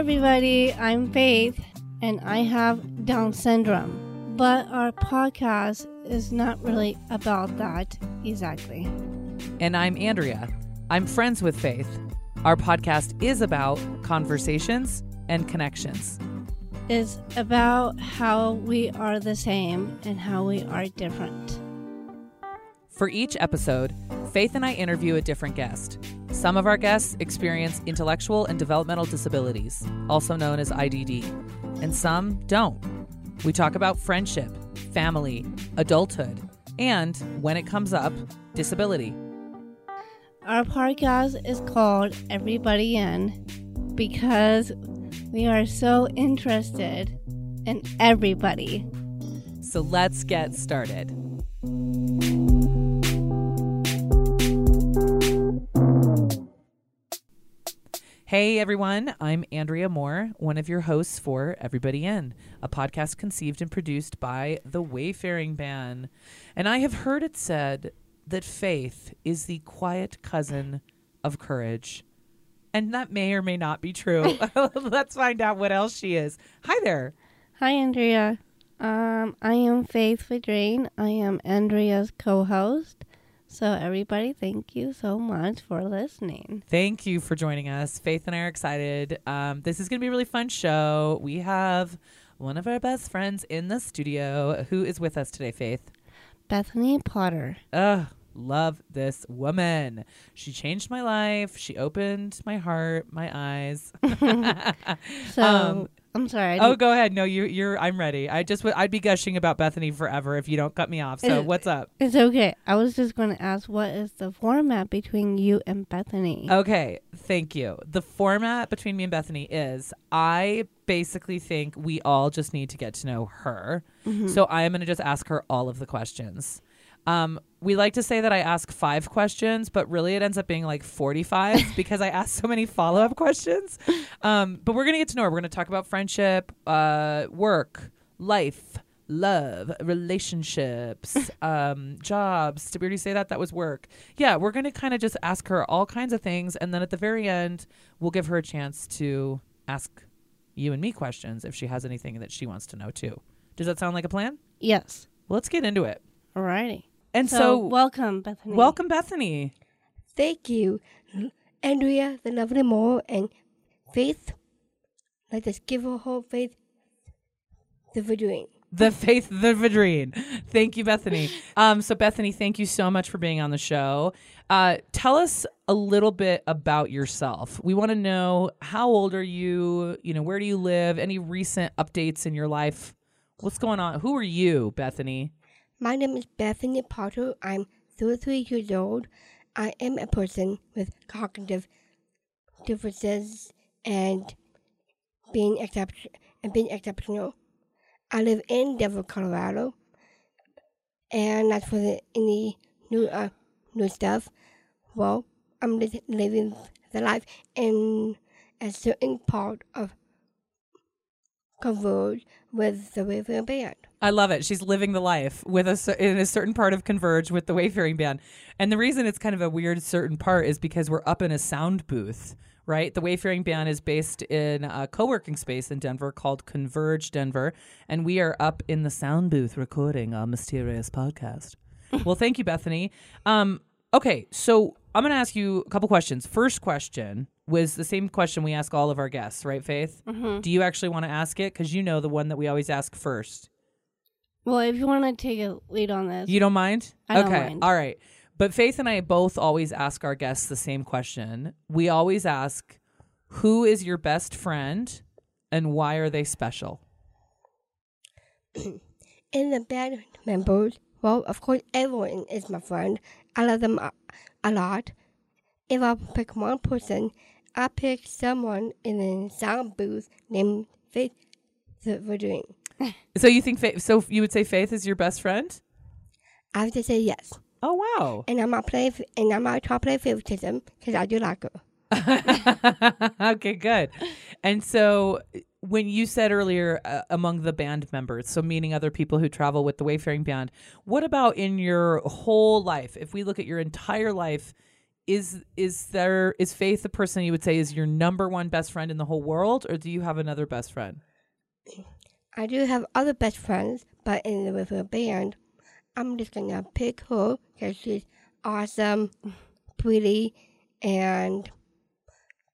everybody. I'm Faith, and I have Down syndrome. But our podcast is not really about that exactly. And I'm Andrea. I'm friends with Faith. Our podcast is about conversations and connections. It's about how we are the same and how we are different. For each episode, Faith and I interview a different guest. Some of our guests experience intellectual and developmental disabilities, also known as IDD, and some don't. We talk about friendship, family, adulthood, and, when it comes up, disability. Our podcast is called Everybody In because we are so interested in everybody. So let's get started. Hey everyone, I'm Andrea Moore, one of your hosts for Everybody In, a podcast conceived and produced by the Wayfaring Band. And I have heard it said that faith is the quiet cousin of courage. And that may or may not be true. Let's find out what else she is. Hi there. Hi, Andrea. Um, I am Faith Vidrain. I am Andrea's co-host. So, everybody, thank you so much for listening. Thank you for joining us. Faith and I are excited. Um, this is going to be a really fun show. We have one of our best friends in the studio who is with us today, Faith. Bethany Potter. Ugh, love this woman. She changed my life. She opened my heart, my eyes. So, Um, I'm sorry. Oh, go ahead. No, you, you're. I'm ready. I just, w- I'd be gushing about Bethany forever if you don't cut me off. So, Is- what's up? It's okay. I was just going to ask what is the format between you and Bethany? Okay, thank you. The format between me and Bethany is I basically think we all just need to get to know her. So I am going to just ask her all of the questions. Um, we like to say that I ask five questions, but really it ends up being like 45 because I ask so many follow up questions. Um, but we're going to get to know her. We're going to talk about friendship, uh, work, life, love, relationships, um, jobs. Did we already say that? That was work. Yeah, we're going to kind of just ask her all kinds of things. And then at the very end, we'll give her a chance to ask you and me questions if she has anything that she wants to know too. Does that sound like a plan? Yes. Well, let's get into it. Alrighty. And So, so, welcome, Bethany. welcome, Bethany. Thank you, Andrea, the lovely Moore, and Faith. Let us give her whole faith the videoing. The Faith the Vidrine. Thank you, Bethany. Um, so Bethany, thank you so much for being on the show. Uh, tell us a little bit about yourself. We want to know how old are you? You know, where do you live? Any recent updates in your life? What's going on? Who are you, Bethany? My name is Bethany Potter. I'm 33 years old. I am a person with cognitive differences and being and being exceptional. I live in Denver, Colorado, and as for the, any new uh, new stuff, well, I'm li- living the life in a certain part of Converge with the Wayfaring Band. I love it. She's living the life with a in a certain part of Converge with the Wayfaring Band. And the reason it's kind of a weird certain part is because we're up in a sound booth, right? The Wayfaring Band is based in a co-working space in Denver called Converge Denver, and we are up in the sound booth recording our mysterious podcast. well, thank you, Bethany. Um, okay, so I'm going to ask you a couple questions. First question was the same question we ask all of our guests, right, Faith? Mhm. Do you actually want to ask it? Because you know the one that we always ask first. Well, if you want to take a lead on this, You don't mind? I don't okay. mind. All right. But Faith and I both always ask our guests the same question. We always ask, who is your best friend and why are they special? In the band members, well, of course, everyone is my friend. I love them a, a lot. If I pick one person, I pick someone in the sound booth named Faith the Virgin. So you think Faith, so you would say Faith is your best friend? I have to say yes. Oh, wow. And I'm not play, and I'm not try to play favoritism because I do like her. okay, good. And so when you said earlier uh, among the band members, so meaning other people who travel with the Wayfaring Band, what about in your whole life? If we look at your entire life, is is there is Faith the person you would say is your number one best friend in the whole world, or do you have another best friend? I do have other best friends, but in the with a band, I'm just gonna pick her because she's awesome, pretty, and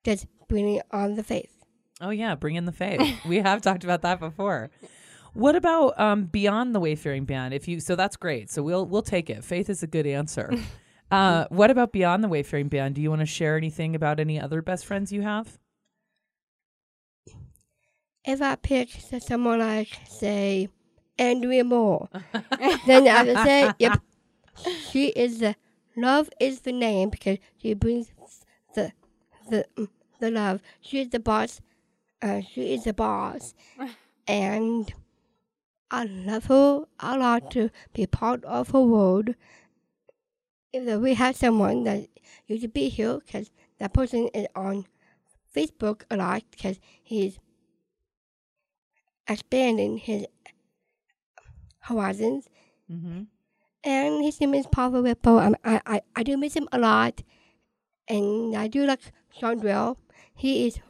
just bringing on the faith. Oh yeah, bring in the faith. we have talked about that before. What about um, beyond the Wayfaring Band? If you so that's great. So we'll we'll take it. Faith is a good answer. Uh, what about beyond the Wayfaring Band? Do you want to share anything about any other best friends you have? If I pick someone like say Andrea Moore, then I would say, yep, she is the love is the name because she brings the the mm, the love. She is the boss. Uh, she is the boss, and I love her a lot to be part of her world. If we have someone that used to be here, because that person is on Facebook a lot, because he's expanding his horizons. Mm-hmm. And his name is Pavel Whippo. Um, I, I, I do miss him a lot. And I do like Shondell. He is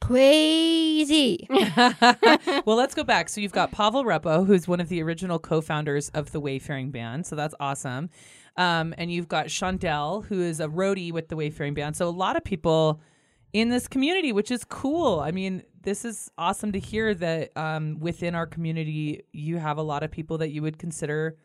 crazy. well, let's go back. So you've got Pavel Repo, who's one of the original co-founders of the Wayfaring Band. So that's awesome. Um, and you've got Shondell, who is a roadie with the Wayfaring Band. So a lot of people in this community, which is cool. I mean, this is awesome to hear that um, within our community, you have a lot of people that you would consider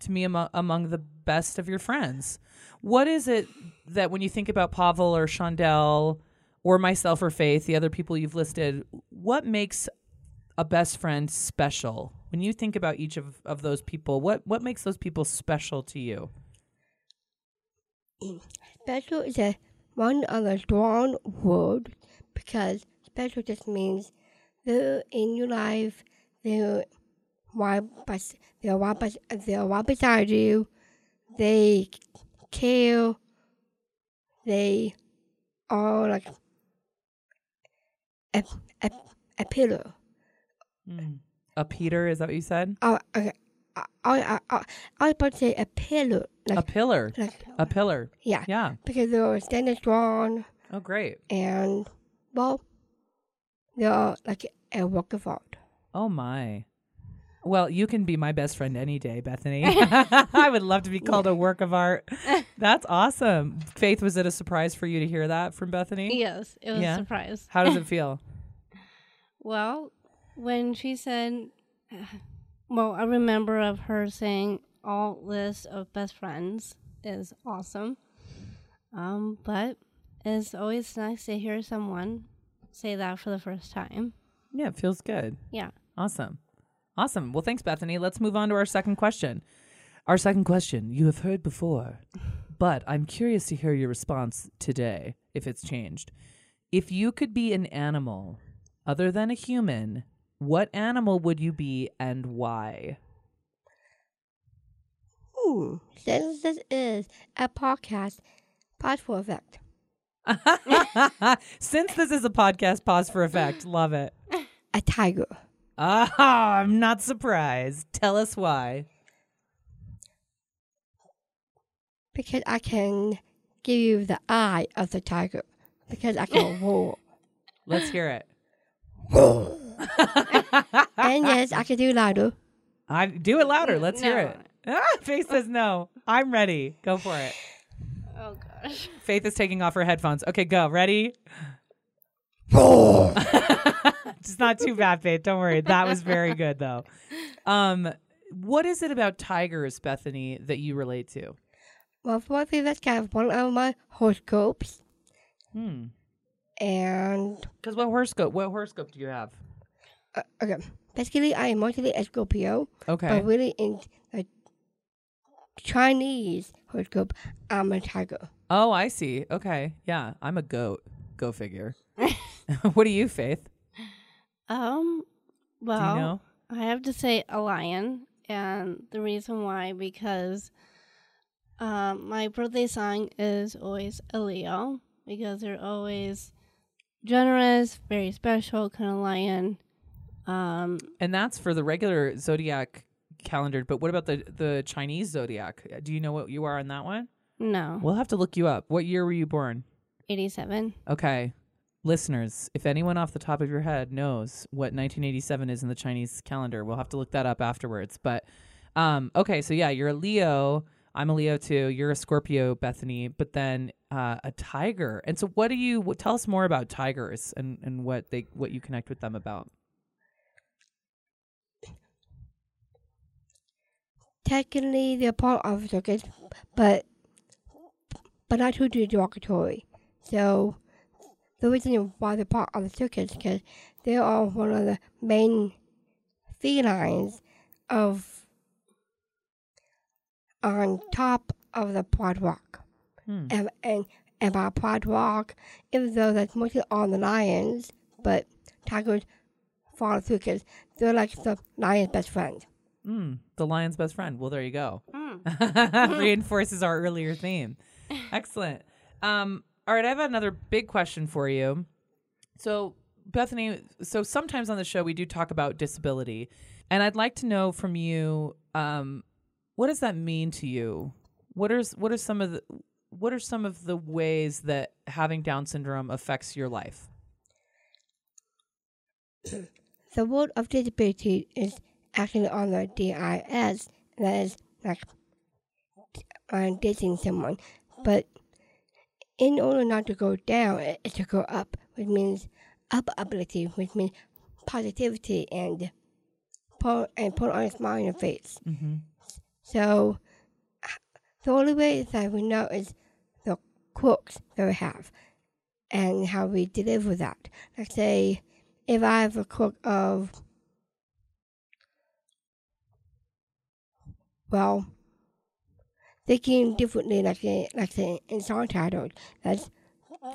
to me among, among the best of your friends. What is it that when you think about Pavel or Shondell or myself or Faith, the other people you've listed, what makes a best friend special? When you think about each of, of those people, what, what makes those people special to you? special is a one of the strong word because special just means they're in your life, they're right, they're right, they're right beside you, they care, they are like a, a, a pillar. Mm. A Peter, is that what you said? Oh, okay. I, I, I, I was about to say a pillar. A Like, pillar. like A pillar. yeah, Yeah. because they're standing strong Oh, great. and, well, they're like a work of art. Oh, my. Well, you can be my best friend any day, Bethany. I would love to be called a work of art. That's awesome. Faith, was it a surprise for you to hear that from Bethany? Yes, it was Yeah. a surprise. How does it feel? Well, when she said, well, I remember of her saying all list of best friends is awesome. Um, but it's always nice to hear someone say that for the first time. Yeah, it feels good. Yeah. Awesome. Awesome. Well, thanks, Bethany. Let's move on to our second question. Our second question you have heard before, but I'm curious to hear your response today if it's changed. If you could be an animal other than a human, what animal would you be and why? Hmm. Since this is a podcast, pause for effect. Since this is a podcast, pause for effect. Love it. A tiger. Ah, I'm not surprised. Tell us why. Because I can give you the eye of the tiger. Because I can roar. Let's hear it. and yes, I can do louder. I do it louder. Let's hear No. it. Ah, Faith says no. I'm ready. Go for it. Gosh. Faith is taking off her headphones. Okay, go. Ready? it's not too bad, Faith. Don't worry. That was very good though. Um, what is it about tigers, Bethany, that you relate to? Well, for that's kind of one of my horoscopes. Hmm. And, Because what horoscope? What horoscope do you have? uh, okay. Basically, I am mostly a Scorpio. Okay. But really, in the Chinese horoscope, I'm a tiger. Oh, I see. Okay. Yeah, I'm a goat. Go figure. what are you, Faith? Um, well, you know? I have to say a lion, and the reason why because um, my birthday sign is always a Leo because they're always generous, very special kind of lion. Um, And that's for the regular zodiac calendar. But what about the the Chinese zodiac? Do you know what you are on that one? No. We'll have to look you up. What year were you born? 87. Okay. Listeners, if anyone off the top of your head knows what 1987 is in the Chinese calendar, we'll have to look that up afterwards. But um, okay, so yeah, you're a Leo. I'm a Leo too. You're a Scorpio, Bethany, but then uh, a tiger. And so, what do you what, tell us more about tigers and, and what they what you connect with them about? Technically, they're part of the circus, but but not too derogatory. So the reason why they're part of the circus is because they are one of the main felines of on top of the Pride Rock. Hmm. And, and, and by Pride Rock, even though that's mostly on the lions, but tigers follow through because they're like the lion's best friend. Mm, the lion's best friend. Well, there you go. Mm. Reinforces our earlier theme. Excellent. Um, all right, I have another big question for you. So, Bethany, so sometimes on the show we do talk about disability, and I'd like to know from you, um, what does that mean to you? What are what are some of the what are some of the ways that having Down syndrome affects your life? The word of disability is actually on the DIS, that is like uh, dating someone. But in order not to go down, it- it's to go up, which means up ability, which means positivity and put, and put on a smile on your face. Mm-hmm. So the only way that we know is the quirks that we have and how we deliver that. Like say, if I have a quirk of, well, thinking differently, like say, like say in song titles, that's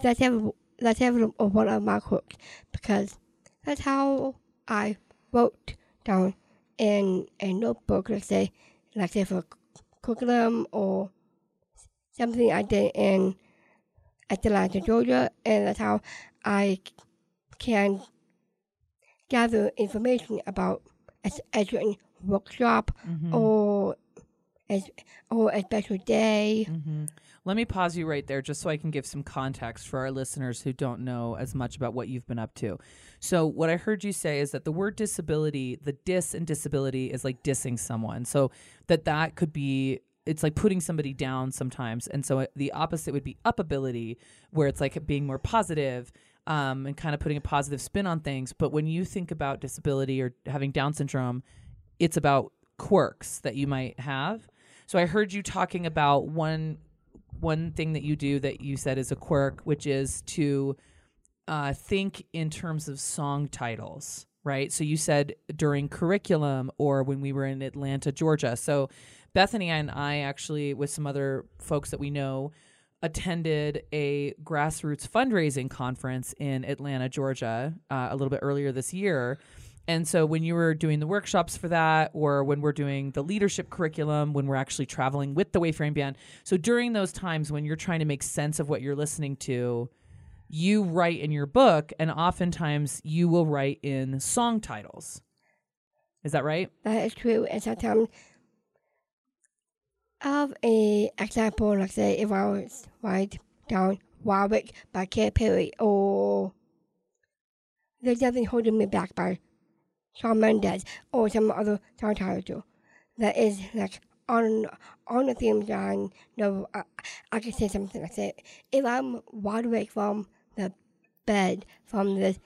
that's every, that's every one of my quirks because that's how I wrote down in a notebook. Let's say, like say for curriculum or something I did in Atlanta, Georgia, and that's how I can gather information about a, a certain workshop Mm-hmm. or a, s- or a special day. Mm-hmm. Let me pause you right there just so I can give some context for our listeners who don't know as much about what you've been up to. So, what I heard you say is that the word disability, the dis and disability is like dissing someone. So, that that could be it's like putting somebody down sometimes. And so the opposite would be up ability, where it's like being more positive um, and kind of putting a positive spin on things. But when you think about disability or having Down syndrome, it's about quirks that you might have. So I heard you talking about one one thing that you do that you said is a quirk, which is to uh, think in terms of song titles, right? So you said during curriculum or when we were in Atlanta, Georgia. So Bethany and I actually, with some other folks that we know, attended a grassroots fundraising conference in Atlanta, Georgia, uh, a little bit earlier this year. And so when you were doing the workshops for that, or when we're doing the leadership curriculum, when we're actually traveling with the Wayfaring Band, so during those times when you're trying to make sense of what you're listening to, you write in your book, and oftentimes you will write in song titles. Is that right? That is true. And sometimes, of a example, like say if I was write down Warwick by Katy Perry or There's Nothing Holding Me Back by Shawn Mendes or some other song title that is like on on the theme line. No, I, I can say something like that. If I'm wide awake from the bed from this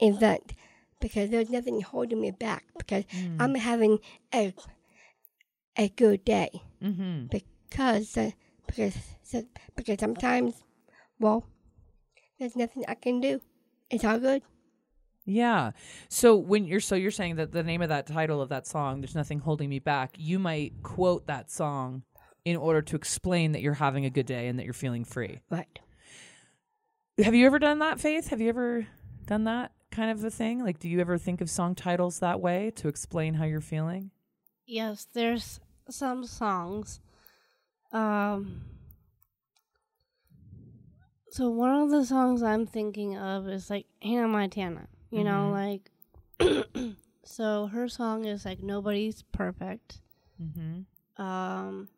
event, because there's nothing holding me back, because I'm having a a good day Mm-hmm. because uh, because so- because sometimes well there's nothing I can do. It's all good. Yeah. So when you're so you're saying that the name of that title of that song, "There's Nothing Holding Me Back," you might quote that song in order to explain that you're having a good day and that you're feeling free. Right. Have you ever done that, Faith? Have you ever done that kind of a thing? Like, do you ever think of song titles that way to explain how you're feeling? Yes, there's some songs. Um, so one of the songs I'm thinking of is like Hannah Montana. You know, like so her song is like nobody's perfect. Mm-hmm. Um,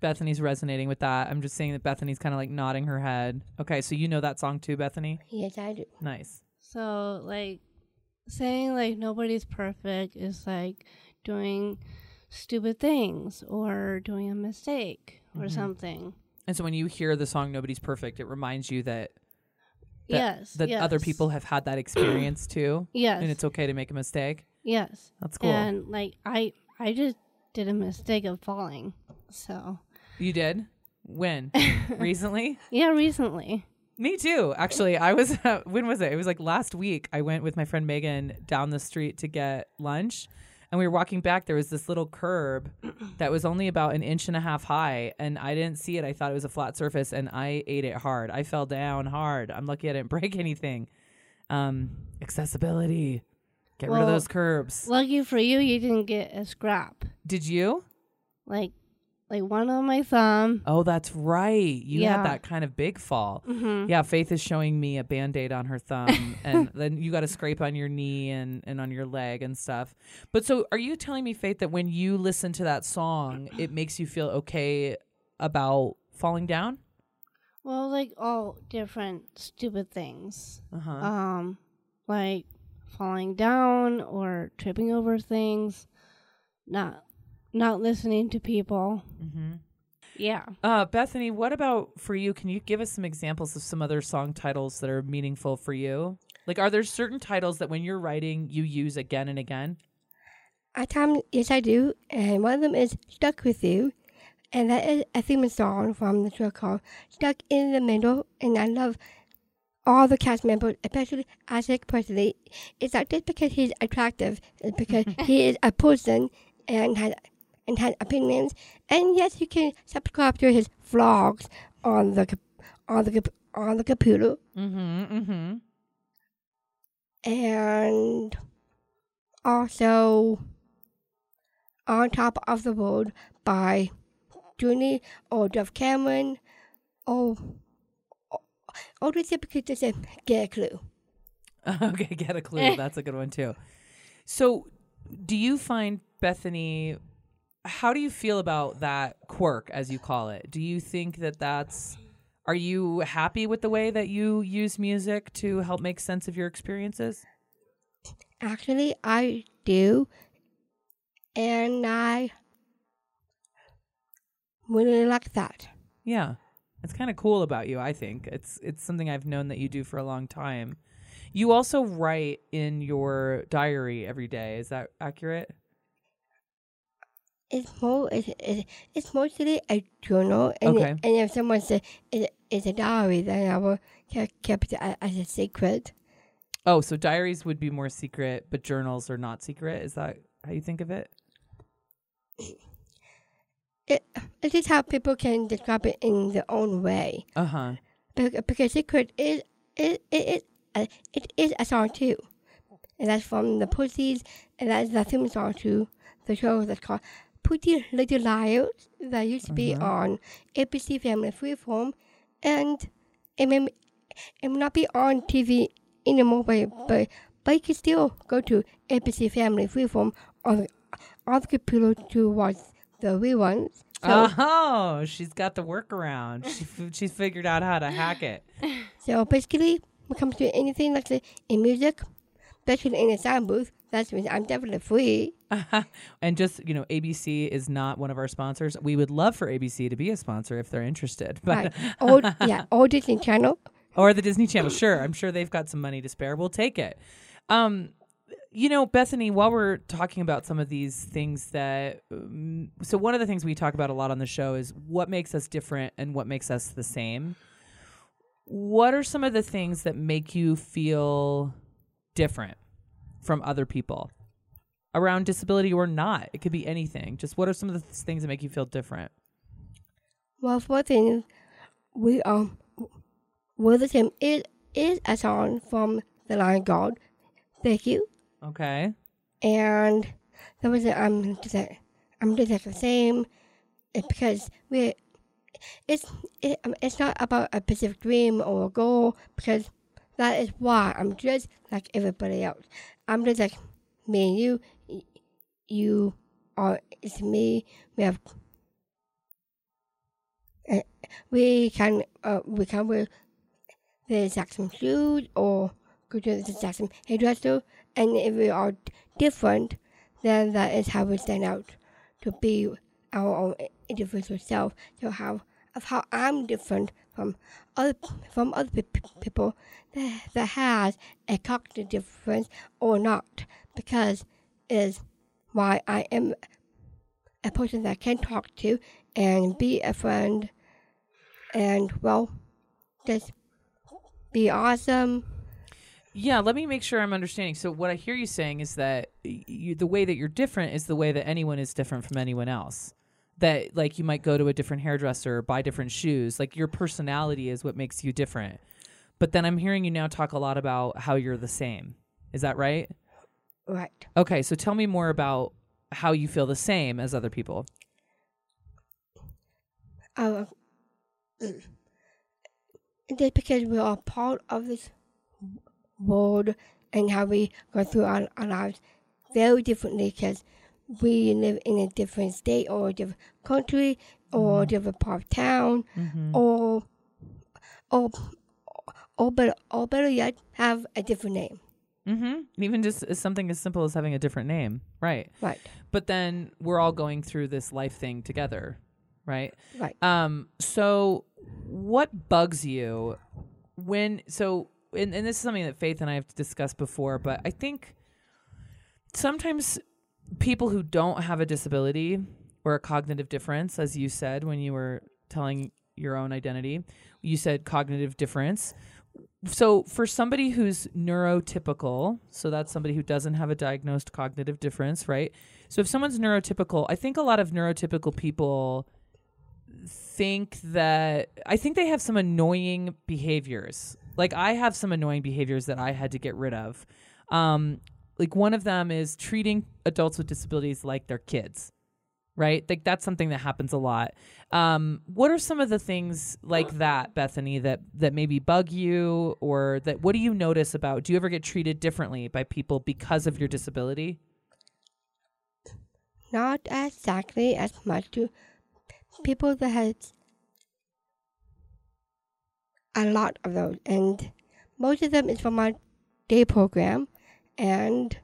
Bethany's resonating with that. I'm just saying that Bethany's kind of like nodding her head. Okay, so you know that song too, Bethany? Yes, I do. Nice. So like saying like nobody's perfect is like doing stupid things or doing a mistake or Mhm. something. And so when you hear the song Nobody's Perfect, it reminds you that That- yes. that other people have had that experience too, Yes. and it's okay to make a mistake. yes. That's cool. And like I I just did a mistake of falling. So you did? When? Recently? yeah, recently. Me too. Actually, I was. when was it? It was like last week. I went with my friend Megan down the street to get lunch, and we were walking back. There was this little curb that was only about an inch and a half high, and I didn't see it. I thought it was a flat surface, and I ate it hard. I fell down hard. I'm lucky I didn't break anything. Um, accessibility. Get rid of those curbs. Lucky for you, you didn't get a scrap. Did you? Like like one on my thumb. Oh, that's right. You Yeah. had that kind of big fall. hmm Yeah, Faith is showing me a band aid on her thumb, and then you got a scrape on your knee and, and on your leg and stuff. But so, are you telling me, Faith, that when you listen to that song, it makes you feel okay about falling down? Well, like all different stupid things. Uh huh. Um, like falling down or tripping over things, not not listening to people. mm-hmm. Yeah. Uh, Bethany, what about for you? Can you give us some examples of some other song titles that are meaningful for you? Like, are there certain titles that when you're writing, you use again and again? At times, yes, I do. And one of them is Stuck With You. And that is a theme song from the show called Stuck in the Middle. And I love all the cast members, especially Isaac personally. It's not just because he's attractive, it's because he is a person and has, and has opinions. And yes, you can subscribe to his vlogs on the on the on the computer. Mm-hmm. Mm-hmm. and also on top of the world by Junie or Dove Cameron or or just typically just a get a clue. Okay, get a clue. That's a good one too. So, do you find Bethany? How do you feel about that quirk, as you call it? Do you think that that's? Are you happy with the way that you use music to help make sense of your experiences? Actually, I do, and I really like that. Yeah, it's kind of cool about you. I think it's it's something I've known that you do for a long time. You also write in your diary every day. Is that accurate? It's more it's, it's, it's mostly a journal, and Okay. and if someone says it's, it's a diary, then I will ke- keep it as a secret. Oh, so diaries would be more secret, but journals are not secret. Is that how you think of it? It it is how people can describe it in their own way. Uh huh. Be- Because secret is it it is a, it is a song too, and that's from the Pierces, and that's the theme song to the show that's called Pretty Little Liars that used to be Mhm. on ABC Family Freeform, and it may it may not be on TV anymore, but but, but you can still go to ABC Family Freeform on the, on the computer to watch the reruns. So, oh, she's got the workaround. She f- she's figured out how to hack it. So basically, when it comes to anything like in music, especially in a sound booth, that's me. I'm definitely free. and just you know, ABC is not one of our sponsors. We would love for ABC to be a sponsor if they're interested, but Right. Yeah, or Disney Channel. or the Disney Channel. Sure, I'm sure they've got some money to spare. We'll take it. Um, you know, Bethany, while we're talking about some of these things that, um, so one of the things we talk about a lot on the show is what makes us different and what makes us the same. What are some of the things that make you feel different from other people around disability or not? It could be anything. Just what are some of the th- things that make you feel different? Well, for things, we um, Will the Same is is a song from the Lion Guard. Thank you. Okay. And that was a, I'm just like, I'm just like the same. It's because we it's it, um, it's not about a specific dream or a goal because that is why I'm just like everybody else. I'm just like me and you. You are it's me. We have uh, we can uh, we can wear the exact same shoes or go to the exact same hairdresser, and if we are different, then that is how we stand out to be our own individual self. So how of how I'm different from other from other pe- people that, that has a cognitive difference or not, because is why I am a person that can talk to and be a friend and well just be awesome Yeah, let me make sure I'm understanding. So what I hear you saying is that you, the way that you're different is the way that anyone is different from anyone else. That like you might go to a different hairdresser, or buy different shoes. Like your personality is what makes you different. But then I'm hearing you now talk a lot about how you're the same. Is that right? right Okay, so tell me more about how you feel the same as other people. uh, just because we are part of this world and how we go through our, our lives very differently because we live in a different state or a different country or a different part of town or or or better or better yet have a different name. Mm-hmm. Even just as something as simple as having a different name, right? right. But then we're all going through this life thing together, right? right. Um, so what bugs you when so and, and this is something that Faith and I have discussed before, but I think sometimes people who don't have a disability or a cognitive difference, as you said when you were telling your own identity, you said cognitive difference. So for somebody who's neurotypical, so that's somebody who doesn't have a diagnosed cognitive difference, right? So if someone's neurotypical, I think a lot of neurotypical people think that I think they have some annoying behaviors. Like I have some annoying behaviors that I had to get rid of. Um, like one of them is treating adults with disabilities like they're kids. Right? Like that's something that happens a lot. Um, what are some of the things like that, Bethany, that that maybe bug you or that what do you notice about do you ever get treated differently by people because of your disability? not exactly as much to people that had a lot of those, and most of them is from our day program, and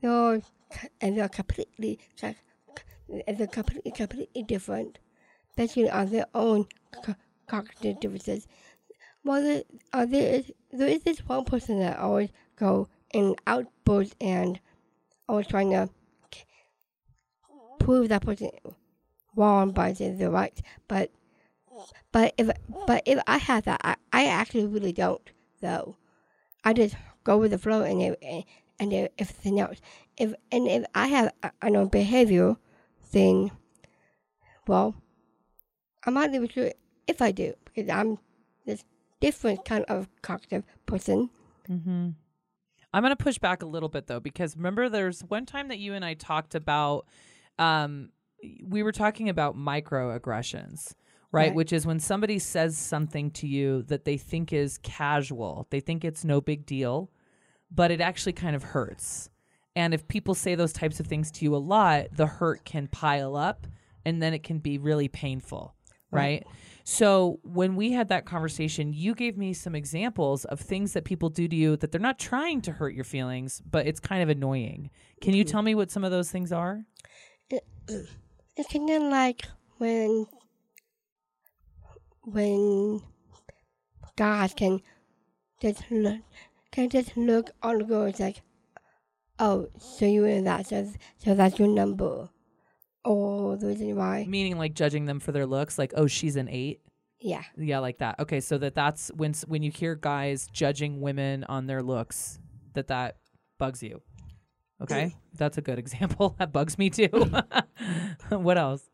they're and they're completely and they're completely completely different, especially on their own co- cognitive differences. Well, there, uh, there is there is this one person that always go in outbursts and always trying to prove that person wrong by saying they're right. But but if but if I have that, I, I actually really don't though. I just go with the flow and if, and if everything else. If and if I have a, a know behavior thing, well, I'm not even sure if I do because I'm this different kind of cognitive person. Mm-hmm. I'm going to push back a little bit though, because remember, there's one time that you and I talked about, um, we were talking about microaggressions, right? Right. Which is when somebody says something to you that they think is casual, they think it's no big deal, but it actually kind of hurts. And if people say those types of things to you a lot, the hurt can pile up and then it can be really painful, right? So when we had that conversation, you gave me some examples of things that people do to you that they're not trying to hurt your feelings, but it's kind of annoying. Can you mm-hmm. tell me what some of those things are? It's kind of like when when guys can just look can just look on the girl it's like, oh, so you in that, so so that's your number, or the reason why, Meaning like judging them for their looks, like oh she's an eight, yeah, yeah, like that. Okay, so that that's when when you hear guys judging women on their looks, that that bugs you. Okay, mm. that's a good example. That bugs me too. what else?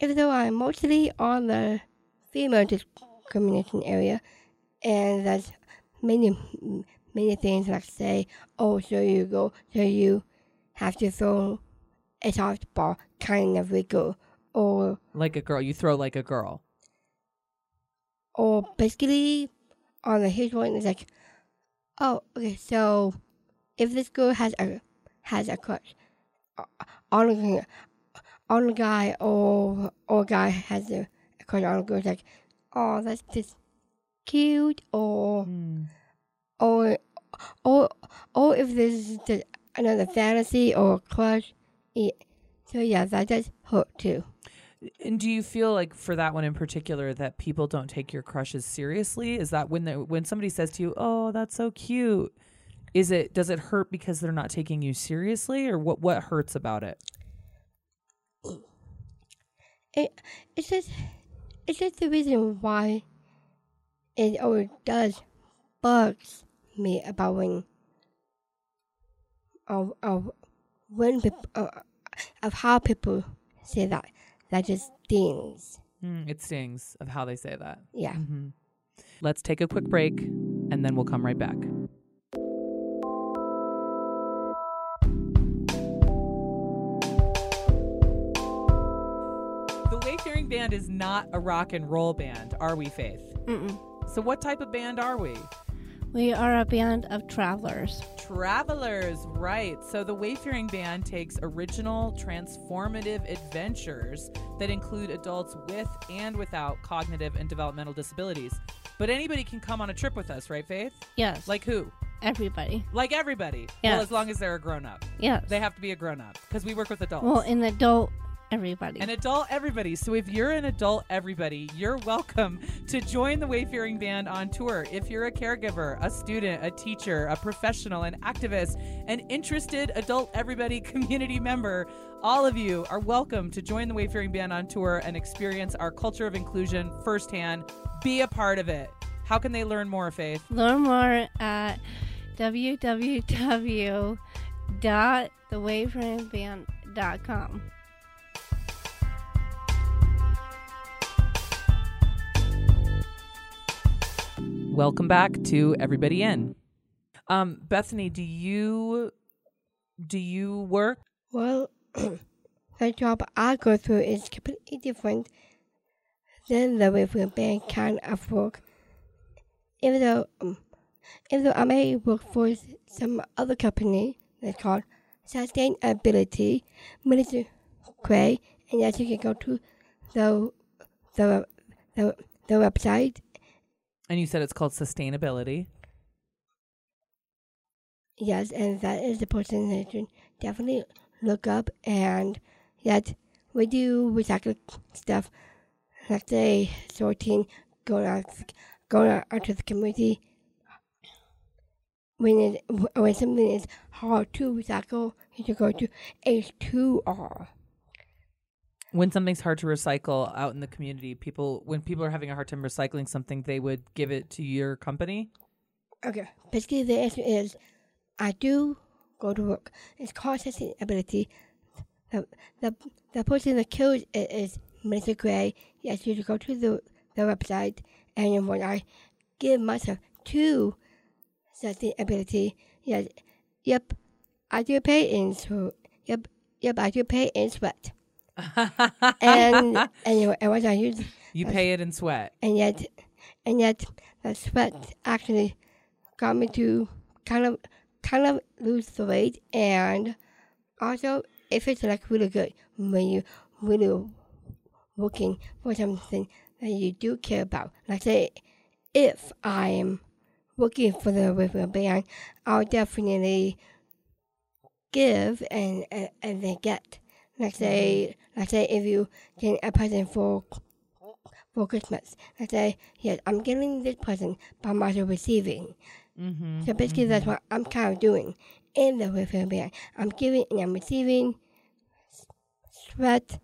even though I'm mostly on the female discrimination area, and that's many many things like say, oh, so you go, so you have to throw a softball kind of wiggle, or Like a girl, you throw like a girl. or basically on the huge one is like, oh, okay, so if this girl has a has a crush uh, on a on a guy or or a guy has a because all girls like, oh, that's just cute, or Mm. or or or if this is just another fantasy or crush. Yeah. So yeah, that does hurt too. And do you feel like for that one in particular that people don't take your crushes seriously? Is that when they, when somebody says to you, "Oh, that's so cute," is it does it hurt because they're not taking you seriously, or what what hurts about it? It it's just it's just the reason why it always does bugs me about when of of when people uh, of how people say that that just stings. Mm, it stings of how they say that. Yeah. hmm Let's take a quick break, and then we'll come right back. Band is not a rock and roll band, are we, Faith? Mm-mm. So, what type of band are we? We are a band of travelers. Travelers, right. So the Wayfaring Band takes original, transformative adventures that include adults with and without cognitive and developmental disabilities. But anybody can come on a trip with us, right, Faith? Yes. Like who? everybody. Like everybody. Well, as long as they're a grown up. Yes. They have to be a grown up because we work with adults. well, an adult, everybody. An adult everybody. So if you're an adult everybody, you're welcome to join the Wayfaring Band on tour. If you're a caregiver, a student, a teacher, a professional, an activist, an interested adult everybody community member, all of you are welcome to join the Wayfaring Band on tour and experience our culture of inclusion firsthand. Be a part of it. How can they learn more, Faith? Learn more at www.thewayfaringband.com. Welcome back to Everybody In. Um, Bethany, do you do you work Well, the job I go through is completely different than the Wayfaring Band kind of work. Even though, um, even though I may work for some other company that's called Sustainability Ministry Gray, and yes, you can go to the the the, the website. And you said it's called sustainability? Yes, and that is the person that you definitely look up. And yet, we do recycle stuff, like say sorting, going out, going out, out to the community. When it when something is hard to recycle, you should go to H2R. When something's hard to recycle out in the community, people when people are having a hard time recycling something, they would give it to your company. Okay, basically the answer is, I do go to work. It's called sustainability. The the the person that kills it is Mr. Gray. He Yes, you to go to the the website, and when I give myself to sustainability, yes, yep, I do pay in so yep, yep, I do pay in sweat. And anyway, and what I use you pay it in sweat. and yet and yet the sweat actually got me to kind of kind of lose the weight and also it feels like really good when you really working for something that you do care about. Like say if I'm working for the river band, I'll definitely give and and, and then get. Like say like say if you get a present for for Christmas. I say, yes, I'm getting this present, but I'm also receiving. Mm-hmm. So basically, that's what I'm kind of doing in the welfare band. I'm giving and I'm receiving sweat,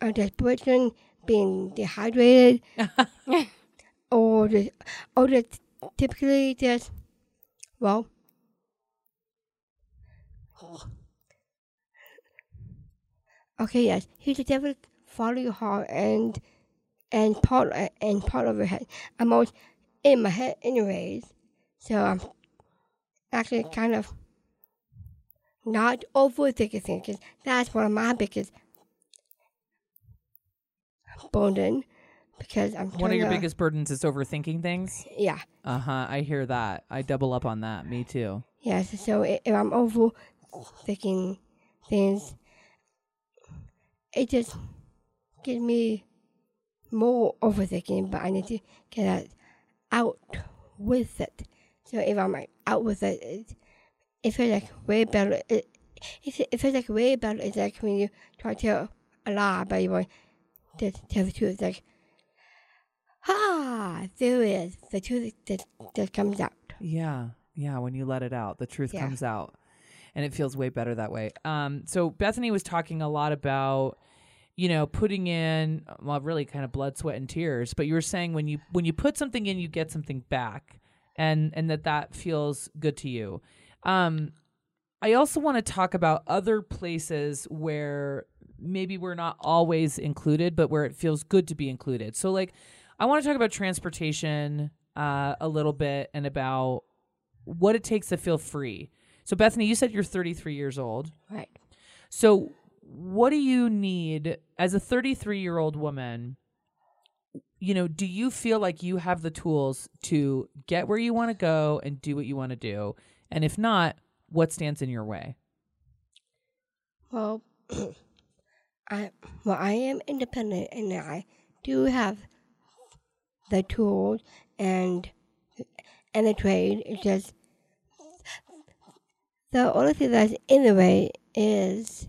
uh, desperation, being dehydrated, or just, or just typically just, well, Okay, yes, he the devil follow your heart and and part and part of your head. I'm always in my head, anyways, so I'm actually kind of not overthinking things. 'cause that's one of my biggest burden because I'm One of your to- biggest burdens is overthinking things. yeah Uh huh. I hear that. I double up on that. Me too. yes. So if I'm overthinking things, it just gives me more overthinking, but I need to get it out with it. So if I'm like, out with it, it, it feels like way better. It, it, it feels like way better. It's like when you try to tell a lie, but you want to tell the truth. It's like, ah, there it is. The truth that, that comes out. Yeah. Yeah. When you let it out, the truth Yeah. comes out. And it feels way better that way. Um, so Bethany was talking a lot about, you know, putting in well, really kind of blood, sweat, and tears. But you were saying when you when you put something in, you get something back, and and that that feels good to you. Um, I also want to talk about other places where maybe we're not always included, but where it feels good to be included. So, like, I want to talk about transportation uh, a little bit and about what it takes to feel free. So, Bethany, you said you're 33 years old. Right. So, what do you need as a 33 year old woman? You know, do you feel like you have the tools to get where you want to go and do what you want to do? And if not, what stands in your way? Well, I well I am independent and I do have the tools and and the trade. It's just the only thing that's in the way is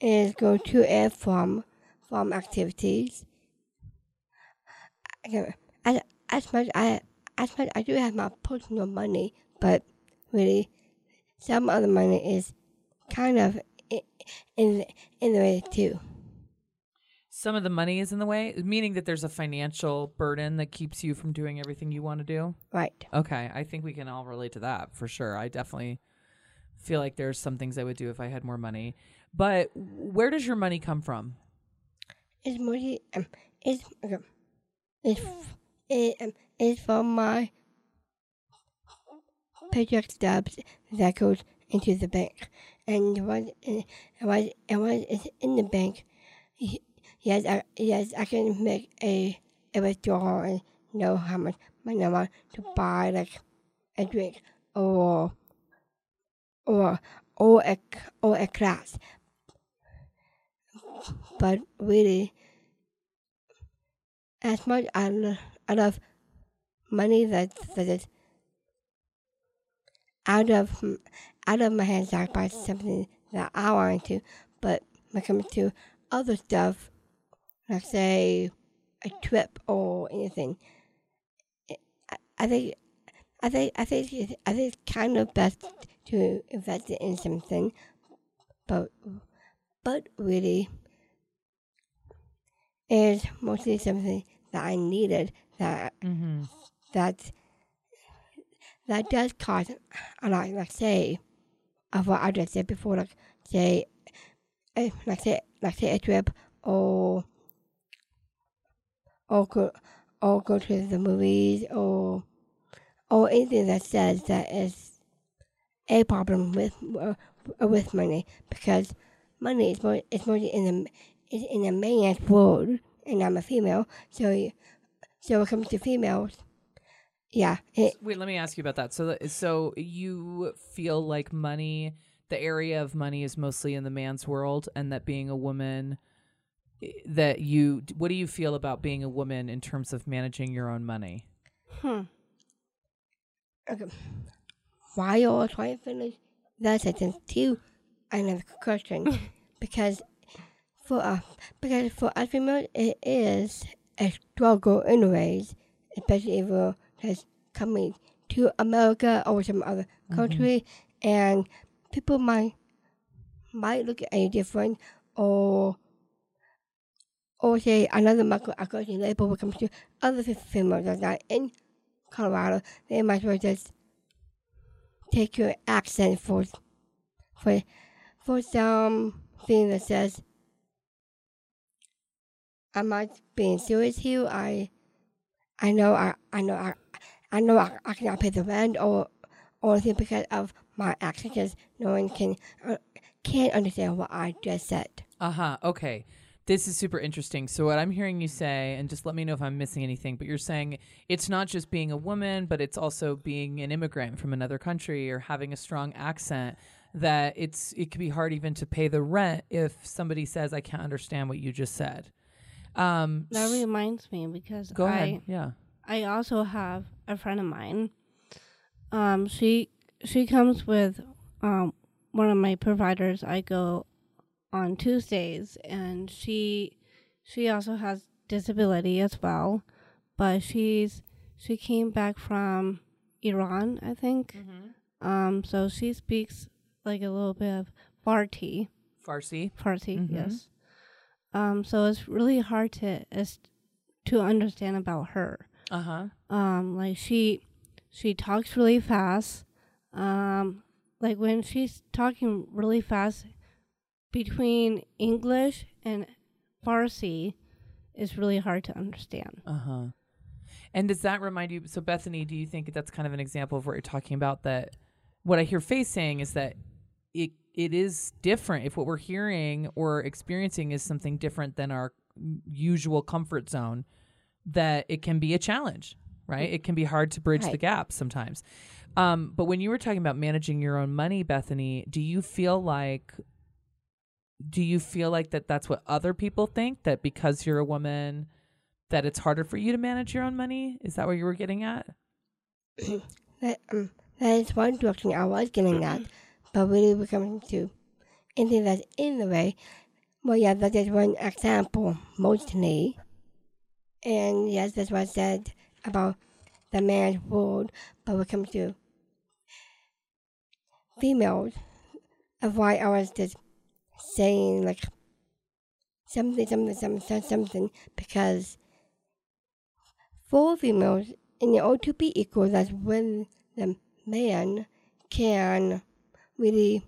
is go to and from from activities. As as much I as much I do have my personal money, but really some of the money is kind of i- in in the way too. Some of the money is in the way, meaning that there's a financial burden that keeps you from doing everything you want to do. Right. Okay, I think we can all relate to that for sure. I definitely feel like there's some things I would do if I had more money. But where does your money come from? It's mostly um it's okay. It's it um it's from my paycheck stubs that goes into the bank, and what and what and what is in the bank. Yes, I, yes, I can make a a withdrawal and know how much money I want to buy, like a drink or or or a or a class. But really, as much I lo- I love money that that is out of out of my hands, I buy something that I want to. But when it comes to other stuff, like say a trip or anything, I, I think I think I think it's, I think it's kind of best to invest it in something, but but really is mostly something that I needed that Mm-hmm. that that does cost a lot. Like say, of what I just said before, like say, eh, like say, like say a trip or or go or go to the movies or or anything that says that is a problem with uh, with money because money is more is more in the is in a man's world and I'm a female so so when it comes to females yeah it, Wait, let me ask you about that. So, so you feel like money, the area of money, is mostly in the man's world, and that being a woman, that you, what do you feel about being a woman in terms of managing your own money? Hmm. okay. why you all trying to finish that sentence too another question because for uh, because for us females it is a struggle anyways especially if we're coming to America or some other country and people might might look at you different or say another microaggression label when it comes to other females that in Colorado, they might as well just take your accent for for for something that says I'm not being serious here. I I know I I know I I know I, I cannot pay the rent or or anything because of my accent because no one can uh, can't understand what I just said. Uh huh. Okay. This is super interesting. So, what I'm hearing you say, and just let me know if I'm missing anything, but you're saying it's not just being a woman, but it's also being an immigrant from another country or having a strong accent that it's it could be hard even to pay the rent if somebody says I can't understand what you just said. Um, That reminds me because go I ahead. Yeah. I also have a friend of mine. Um, she she comes with um one of my providers. I go on Tuesdays, and she she also has disability as well, but she's she came back from Iran, I think. Um, so she speaks like a little bit of Farsi. Farsi. Farsi, Mhm. yes. Um, so it's really hard to is to understand about her Uh huh. um like she she talks really fast um like when she's talking really fast between english and farsi is really hard to understand Uh huh. And does that remind you? So, Bethany, do you think that's kind of an example of what you're talking about? That what I hear Faith saying is that it it is different. If what we're hearing or experiencing is something different than our usual comfort zone, that it can be a challenge, right? It can be hard to bridge the Right. gap sometimes. Um, but when you were talking about managing your own money, Bethany, do you feel like do you feel like that that's what other people think that because you're a woman that it's harder for you to manage your own money is that what you were getting at That, um, that is one direction I was getting at, but really we're coming to anything that's in the way. Well, yeah, that is one example, mostly. And yes, that's what I said about the man's world, but we're coming to females, of why I was just saying, like, something, something, something, something, because for females, in order to be equal, that's when the man can really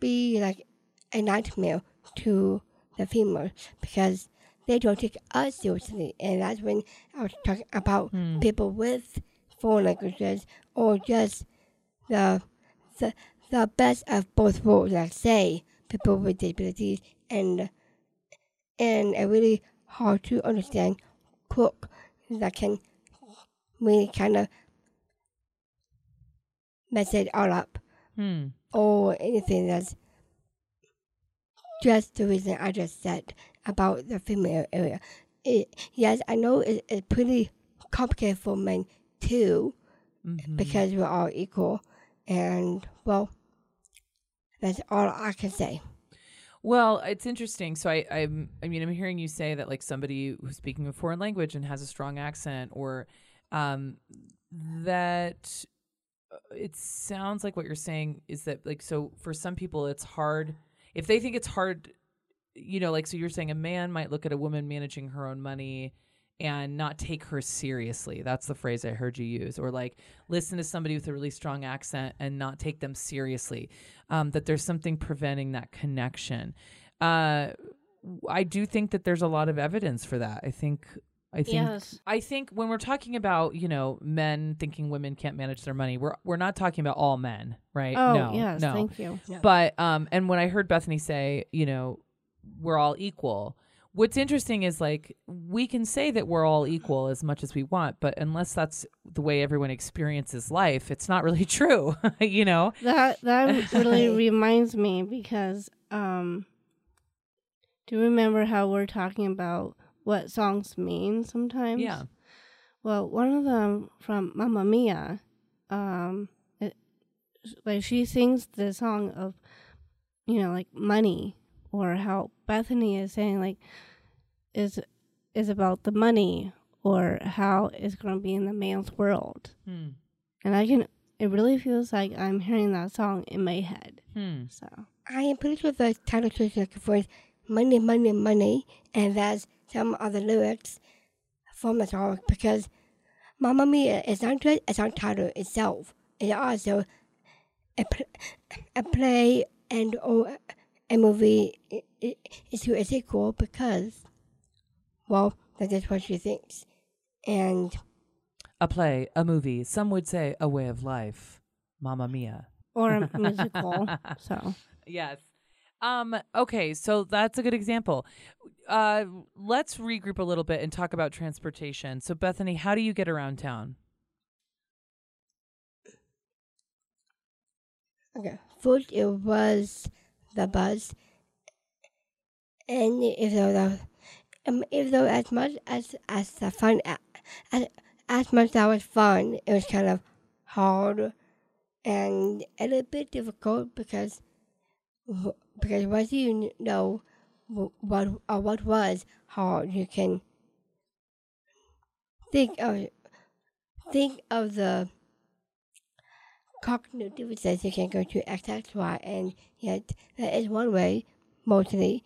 be like a nightmare to the female because they don't take us seriously. And that's when I was talking about Hmm. people with foreign languages or just the, the, the best of both worlds, like say people with disabilities and and a really hard to understand cook that can really kind of mess it all up hmm. or anything that's just the reason I just said about the female area. It, yes, I know it, it's pretty complicated for men too Mhm. because we're all equal, and well, that's all I can say. Well, it's interesting. So I, I'm, I mean, I'm hearing you say that like somebody who's speaking a foreign language and has a strong accent, or um, that uh, it sounds like what you're saying is that like so for some people it's hard if they think it's hard, you know, like so you're saying a man might look at a woman managing her own money and not take her seriously. That's the phrase I heard you use, or like listen to somebody with a really strong accent and not take them seriously um, that there's something preventing that connection. Uh, I do think that there's a lot of evidence for that. I think. I think. yes I think when we're talking about you know men thinking women can't manage their money, we're we're not talking about all men, right? oh no, yes no. thank you But um, and when I heard Bethany say, you know, we're all equal. What's interesting is like we can say that we're all equal as much as we want, but unless that's the way everyone experiences life, it's not really true. you know? that that really reminds me because um do you remember how we're talking about what songs mean sometimes Yeah. well one of them from Mamma Mia um it, like she sings the song of you know like money or how Bethany is saying like is is about the money or how it's going to be in the man's world Hmm. and I can it really feels like I'm hearing that song in my head Hmm. so I am pretty sure the title she's looking for is Money, Money, Money, and that's some of the lyrics from the song because Mamma Mia is not just a song title itself, it's also a, pl- a play and or a movie i- i- is to a sequel because, well, that is what she thinks. And A play, a movie, some would say a way of life. Mamma mia. or a musical so Yes. Um, okay, so that's a good example. Uh, let's regroup a little bit and talk about transportation. So, Bethany, how do you get around town? okay, first it was the bus, and if though the, um, if as much as as the fun as as much that was fun, it was kind of hard and a little bit difficult because because once you know what uh, what was hard, you can think of think of the cognitive differences you can go to X, X, Y, and yet that is one way, mostly.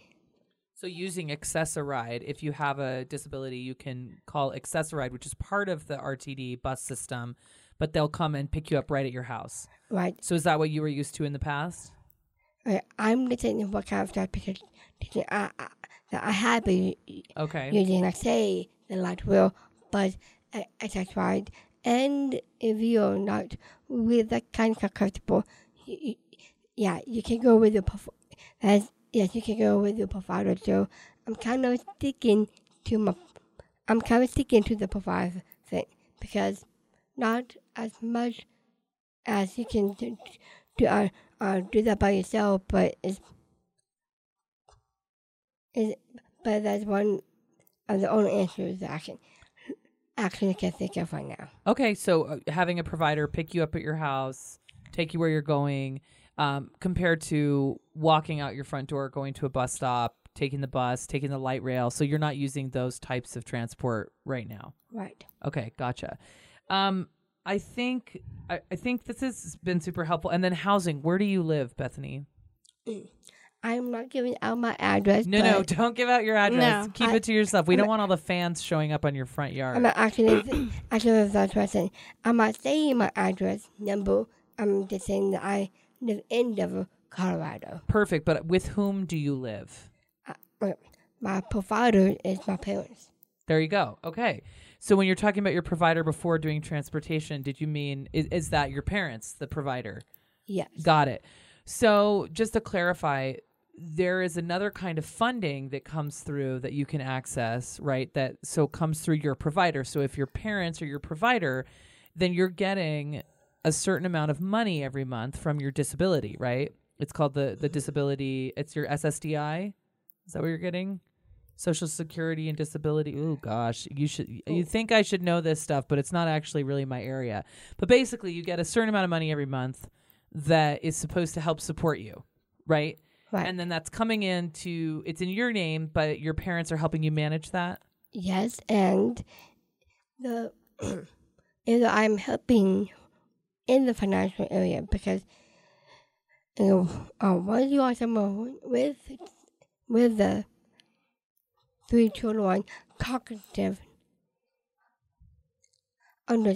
So using Access-a-Ride, if you have a disability, you can call Access-a-Ride, which is part of the RTD bus system, but they'll come and pick you up right at your house. Right. So is that what you were used to in the past? I'm listening what kind of because I, I, I have been Okay. using, like say the light wheel, but uh, X, Y, and if you're not with that kind of comfortable, you, you, yeah, you can go with the as yes, you can go with the provider. So I'm kind of sticking to my, I'm kind of sticking to the provider thing because not as much as you can do, do uh, uh, do that by yourself, but it's, is but that's one of the only answers that I can actually can think of right now. Okay, so uh, having a provider pick you up at your house, take you where you're going, um, compared to walking out your front door, going to a bus stop, taking the bus, taking the light rail. So you're not using those types of transport right now. Right. Okay, gotcha. Um, I think I, I think this has been super helpful. And then housing. Where do you live, Bethany? I'm not giving out my address. No, no, don't give out your address. No. Keep I- it to yourself. We I'm don't a- want all the fans showing up on your front yard. I'm not actually actually that's what I'm not saying my address number. I'm just saying that I in Denver, Colorado. Perfect. But with whom do you live? Uh, my provider is my parents. There you go. Okay. So when you're talking about your provider before doing transportation, did you mean is, is that your parents, the provider? Yes. Got it. So just to clarify, there is another kind of funding that comes through that you can access, right? That so comes through your provider. So if your parents or your provider, then you're getting a certain amount of money every month from your disability, right? It's called the the mm-hmm. disability. It's your SSDI. Is that what you're getting? Social Security and Disability. Oh gosh, you should you think I should know this stuff, but it's not actually really my area. But basically, you get a certain amount of money every month that is supposed to help support you, right? Right. And then that's coming into it's in your name, but your parents are helping you manage that. Yes, and the either I'm helping in the financial area because you know uh, once you are someone with with the three children cognitive under,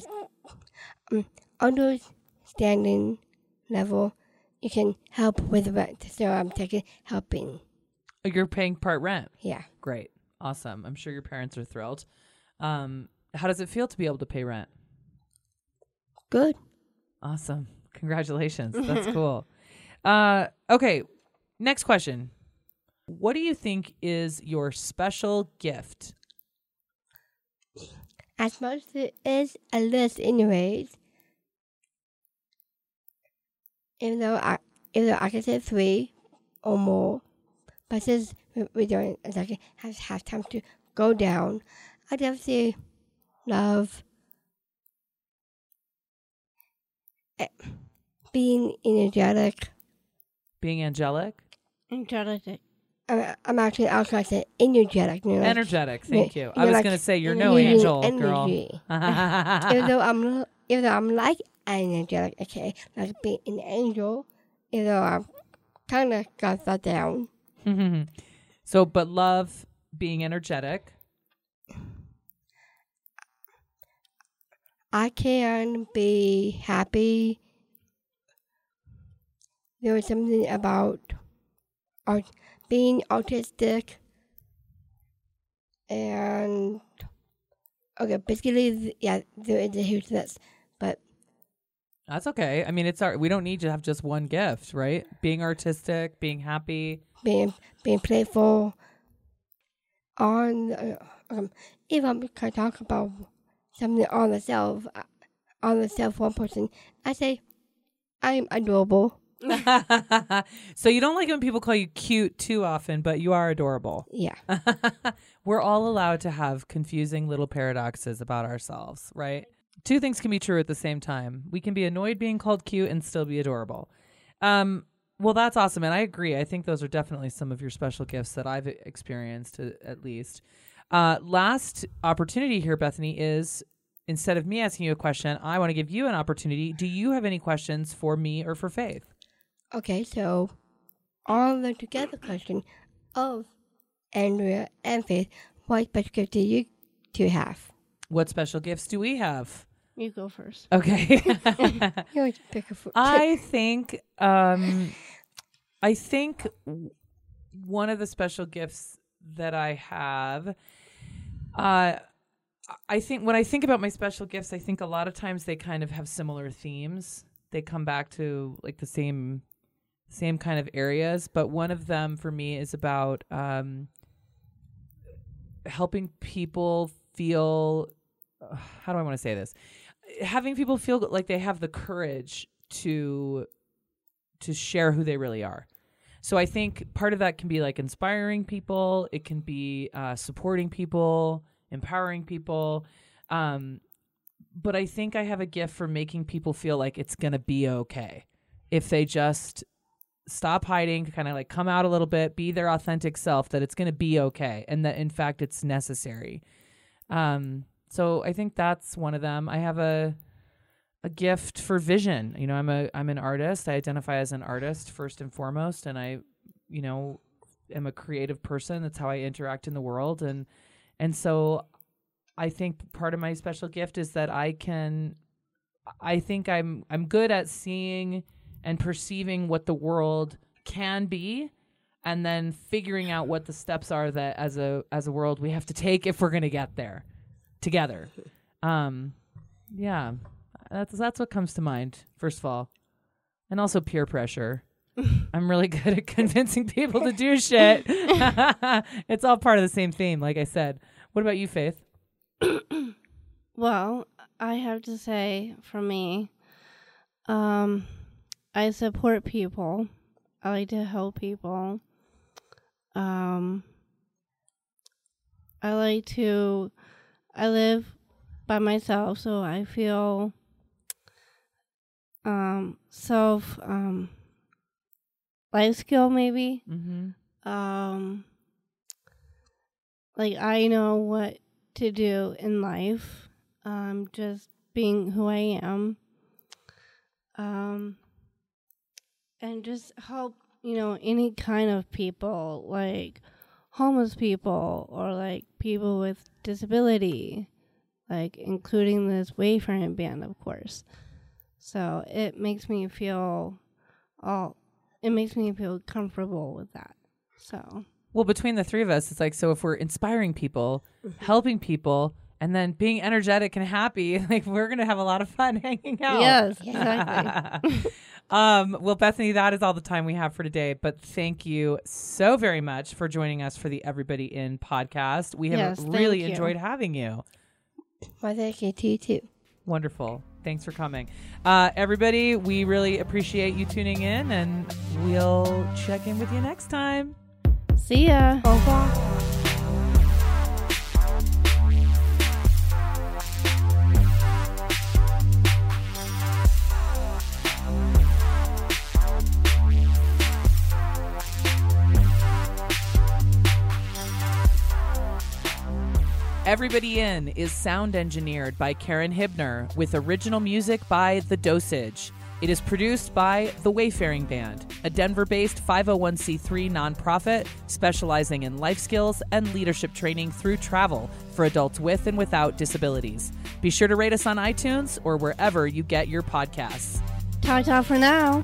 um, understanding level, you can help with rent. So I'm taking helping. Oh, You're paying part rent. Yeah. Great, awesome. I'm sure your parents are thrilled. Um, how does it feel to be able to pay rent? Good. Awesome. Congratulations. That's cool. Uh, okay. Next question. What do you think is your special gift? As much as it is a list, anyways. Even though I, even though I can say three or more, but since we- it's like have have time to go down, I definitely love being energetic. Being angelic? Angelic. I'm, I'm actually I was gonna say energetic. You know, like, Energetic. Thank yeah, you. I was like going to say you're no using angel, girl. even though I'm even though I'm like an angelic, okay, like being an angel, even though I kind of got that down. so, but love being energetic. I can be happy. There was something about art, being autistic, and okay, basically, yeah, there is a huge list, but That's okay. I mean, it's our. We don't need to have just one gift, right? Being artistic, being happy. being being playful. On the, um, if I'm gonna talk about something on the self, uh, on the self one person, I say I'm adorable. so you don't like it when people call you cute too often, but you are adorable. Yeah. We're all allowed to have confusing little paradoxes about ourselves, right? Two things can be true at the same time. We can be annoyed being called cute and still be adorable. Um, well, that's awesome, and I agree. I think those are definitely some of your special gifts that I've experienced, uh, at least. Uh, last opportunity here, Bethany, is instead of me asking you a question, I want to give you an opportunity. Do you have any questions for me or for Faith? Okay, so all the together question of Andrea and Faith, what special gift do you two have? What special gifts do we have? You go first. Okay. You always pick a fruit. I think um I think one of the special gifts that I have uh I think when I think about my special gifts, I think a lot of times they kind of have similar themes. They come back to like the same same kind of areas, but one of them for me is about um helping people feel uh, how do I want to say this? Having people feel like they have the courage to to share who they really are. So I think part of that can be like inspiring people. It can be uh, supporting people, empowering people. Um, but I think I have a gift for making people feel like it's gonna be okay if they just stop hiding, kind of like come out a little bit, be their authentic self. That it's gonna be okay, and that in fact it's necessary. Um, so I think that's one of them. I have a a gift for vision. You know, I'm a I'm an artist. I identify as an artist first and foremost, and I, you know, am a creative person. That's how I interact in the world, and and so I think part of my special gift is that I can. I think I'm I'm good at seeing and perceiving what the world can be and then figuring out what the steps are that as a as a world we have to take if we're going to get there together. Um, yeah, that's that's what comes to mind first of all, and also peer pressure. I'm really good at convincing people to do shit. it's all part of the same theme, like I said. What about you, Faith? Well, I have to say, for me, um, I support people. I like to help people. Um, I like to. I live by myself, so I feel um self um life skill maybe. Mm-hmm. Um, like I know what to do in life. Um, just being who I am. Um, and just help you know any kind of people like homeless people or like people with disability, like including this Wayfaring band, of course. So it makes me feel all. It makes me feel comfortable with that. So Well, between the three of us, it's like so if we're inspiring people, helping people, and then being energetic and happy, like we're gonna have a lot of fun hanging out. yes, exactly. um, well, Bethany, that is all the time we have for today. But thank you so very much for joining us for the Everybody In podcast. We have Yes, really enjoyed having you. Well, thank you to you too. Wonderful. Thanks for coming. Uh, everybody, we really appreciate you tuning in, and we'll check in with you next time. See ya. Au revoir. Everybody In is sound engineered by Karen Hibner with original music by The Dosage. It is produced by The Wayfaring Band, a Denver based 501c3 nonprofit specializing in life skills and leadership training through travel for adults with and without disabilities. Be sure to rate us on iTunes or wherever you get your podcasts. Ta ta for now.